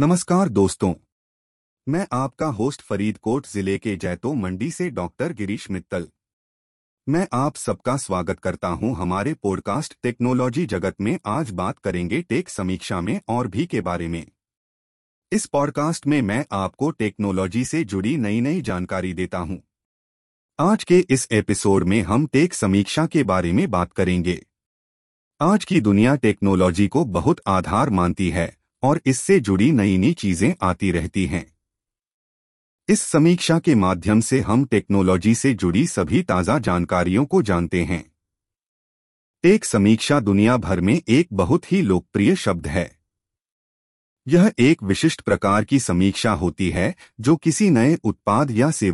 नमस्कार दोस्तों। मैं आपका होस्ट फरीदकोट ज़िले के जैतो मंडी से डॉक्टर गिरीश मित्तल। मैं आप सबका स्वागत करता हूँ हमारे पॉडकास्ट टेक्नोलॉजी जगत में। आज बात करेंगे टेक समीक्षा में और भी के बारे में। इस पॉडकास्ट में मैं आपको टेक्नोलॉजी से जुड़ी नई नई जानकारी देता हूँ। आज के इस एपिसोड में हम टेक समीक्षा के बारे में बात करेंगे। आज की दुनिया टेक्नोलॉजी को बहुत आधार मानती है। और इससे जुड़ी नई नई चीज़ें आती रहती हैं। इस समीक्षा के माध्यम से हम टेक्नोलॉजी से जुड़ी सभी ताज़ा जानकारियों को जानते हैं। एक समीक्षा दुनिया भर में एक बहुत ही लोकप्रिय शब्द है। यह एक विशिष्ट प्रकार की समीक्षा होती है जो किसी नए उत्पाद या सेवा